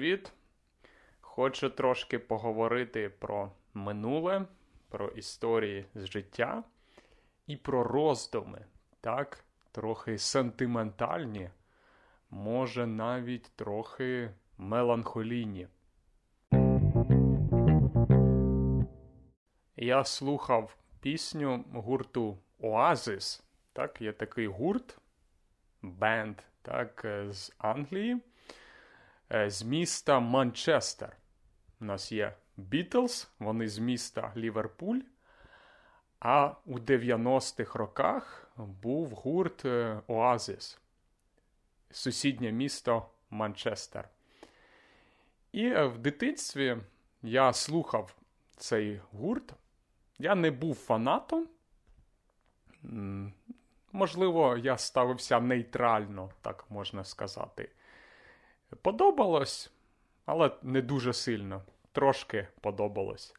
привіт! Хочу трошки поговорити про минуле, про історії з життя і про роздуми, так, трохи сентиментальні, може навіть трохи меланхолійні. Я слухав пісню гурту Оазис. Так, є такий гурт, бенд так, з Англії. Е, з міста Манчестер. У нас є Бітлз, вони з міста Ліверпуль. А у 90-х роках був гурт е, Оазис, сусіднє місто Манчестер. І е, в дитинстві я слухав цей гурт. Я не був фанатом. Можливо, я ставився нейтрально, так можна сказати. Подобалось, але не дуже сильно. Трошки подобалось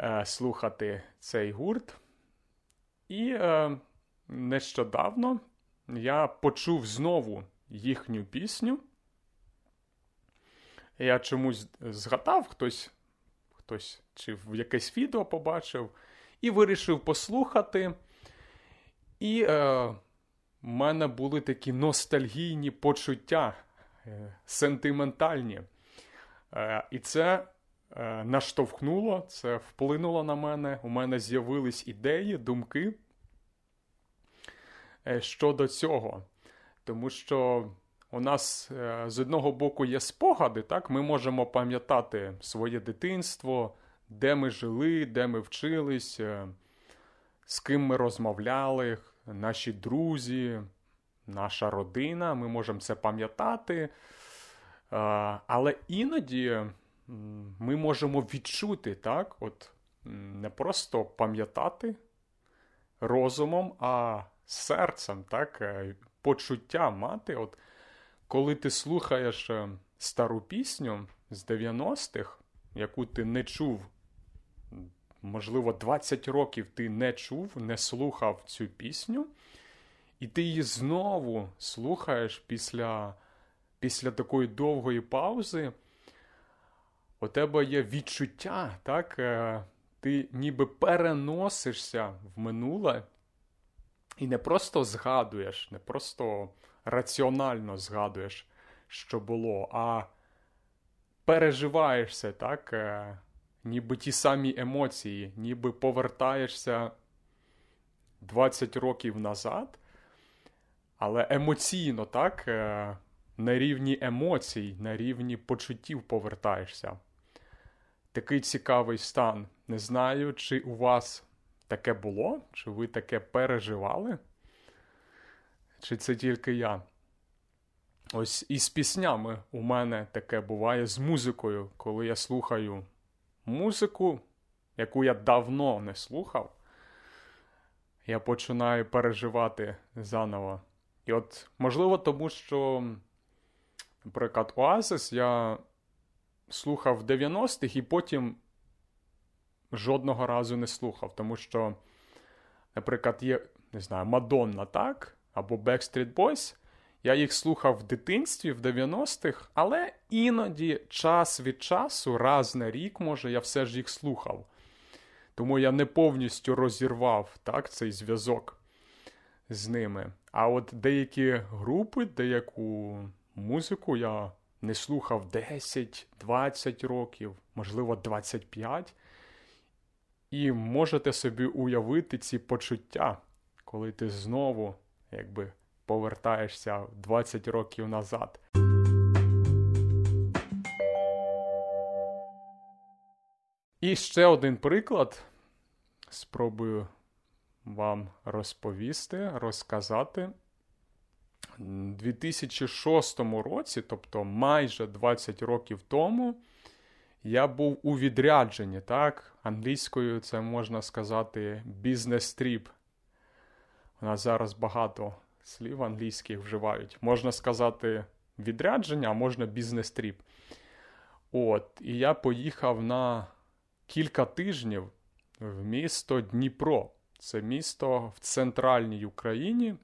е, слухати цей гурт. І е, нещодавно я почув знову їхню пісню. Я чомусь згадав, хтось хтось чи в якесь відео побачив, і вирішив послухати. І е, в мене були такі ностальгійні почуття. Е, сентиментальні. Е, і це е, наштовхнуло, це вплинуло на мене. У мене з'явились ідеї, думки щодо цього. Тому що у нас з одного боку є спогади, так? ми можемо пам'ятати своє дитинство, де ми жили, де ми вчились, з ким ми розмовляли, наші друзі наша родина, ми можемо це пам'ятати. Але іноді ми можемо відчути, так, от не просто пам'ятати розумом, а серцем, так, е, почуття мати. От Коли ти слухаєш е, стару пісню з 90-х, яку ти не чув, можливо, 20 років ти не чув, не слухав цю пісню. І ти її знову слухаєш після після такої довгої паузи. У тебе є відчуття, так? Е, ти ніби переносишся в минуле і не просто згадуєш, не просто раціонально згадуєш, що було, а переживаєшся, так? Е, ніби ті самі емоції, ніби повертаєшся 20 років назад. Але емоційно, так, е, на рівні емоцій, на рівні почуттів повертаєшся. Такий цікавий стан. Не знаю, чи у вас таке було, чи ви таке переживали, чи це тільки я. Ось із піснями у мене таке буває з музикою, коли я слухаю музику, яку я давно не слухав, я починаю переживати заново. І от, можливо, тому що, наприклад, Оазис я слухав в 90-х і потім жодного разу не слухав. Тому що, наприклад, є, не знаю, Мадонна, так? Або Backstreet Boys. Я їх слухав в дитинстві, в 90-х, але іноді час від часу, раз на рік, може, я все ж їх слухав. Тому я не повністю розірвав так, цей зв'язок з ними. А от деякі групи, деяку музику я не слухав 10-20 років, можливо, 25. І можете собі уявити ці почуття, коли ти знову якби повертаєшся 20 років назад. І ще один приклад. Спробую вам розповісти, розказати. У 2006 році, тобто майже 20 років тому, я був у відрядженні, так? Англійською це можна сказати business trip. У нас зараз багато слів англійських вживають. Можна сказати відрядження, а можна business trip. От, І я поїхав на кілька тижнів в місто Дніпро. Це місто в центральній Україні.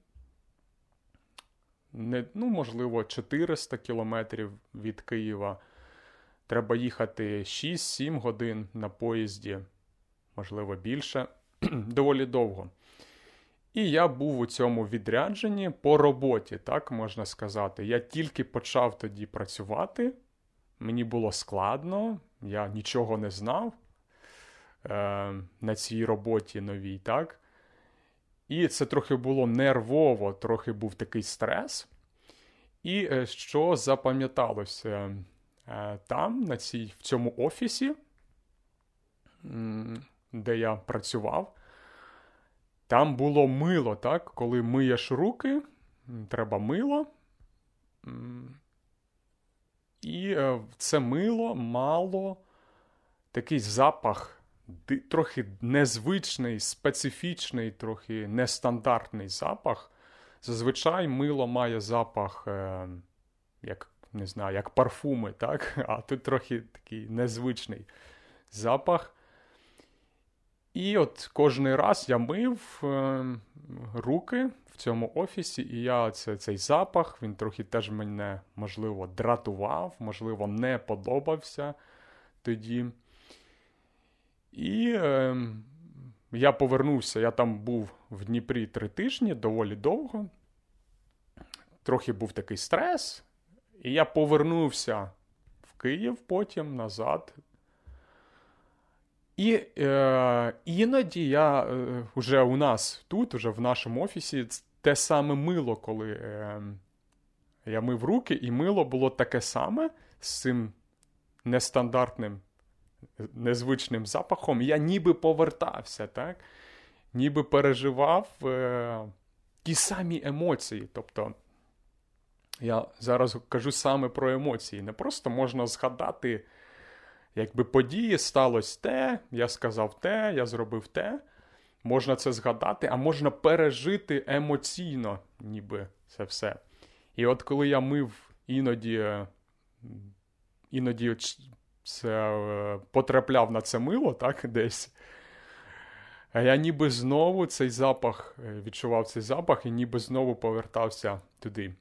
не, ну, можливо, 400 кілометрів від Києва. Треба їхати 6-7 годин на поїзді, можливо, більше, доволі довго. І я був у цьому відрядженні по роботі, так можна сказати. Я тільки почав тоді працювати, мені було складно, я нічого не знав на цій роботі новій, так? І це трохи було нервово, трохи був такий стрес. І е, що запам'яталося е, там, на цій, в цьому офісі, де я працював, там було мило, так? Коли миєш руки, треба мило. І е, це мило мало такий запах трохи незвичний, специфічний, трохи нестандартний запах. Зазвичай мило має запах, е, як не знаю, як парфуми, так? а тут трохи такий незвичний запах. І от кожен раз я мив е, руки в цьому офісі, і я це, цей запах, він трохи теж мене, можливо, дратував, можливо, не подобався тоді. І е, я повернувся, я там був в Дніпрі три тижні, доволі довго. Трохи був такий стрес. І я повернувся в Київ потім назад. І е, іноді я е, у нас тут, вже в нашому офісі, те саме мило, коли е, я мив руки, і мило було таке саме з цим нестандартним незвичним запахом, я ніби повертався, так? ніби переживав е, ті самі емоції. Тобто, я зараз кажу саме про емоції. Не просто можна згадати, якби події сталося те, я сказав те, я зробив те. Можна це згадати, а можна пережити емоційно, ніби це все. І от коли я мив іноді е, іноді це е, потрапляв на це мило, так, десь. А я ніби знову цей запах е, відчував цей запах і ніби знову повертався туди.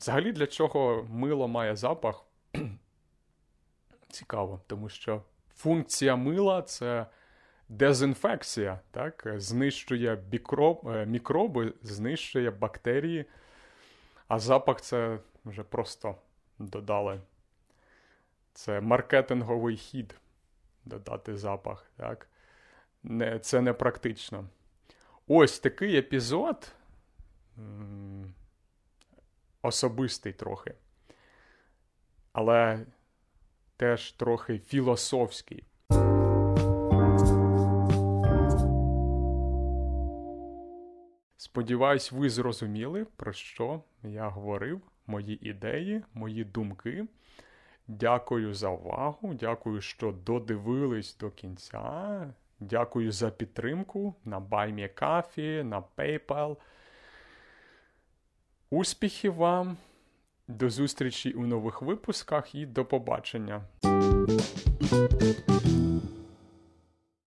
Взагалі, для чого мило має запах? Цікаво, тому що функція мила це дезінфекція, так? знищує мікроб, е, мікроби, знищує бактерії, а запах це вже просто додали це маркетинговий хід додати запах. так? Не, Це не практично. Ось такий епізод. Особистий трохи. Але теж трохи філософський. Сподіваюсь, ви зрозуміли, про що я говорив, мої ідеї, мої думки. Дякую за увагу. Дякую, що додивились до кінця. Дякую за підтримку на BuyMeCoffee, на PayPal. Успіхів вам! До зустрічі у нових випусках і до побачення!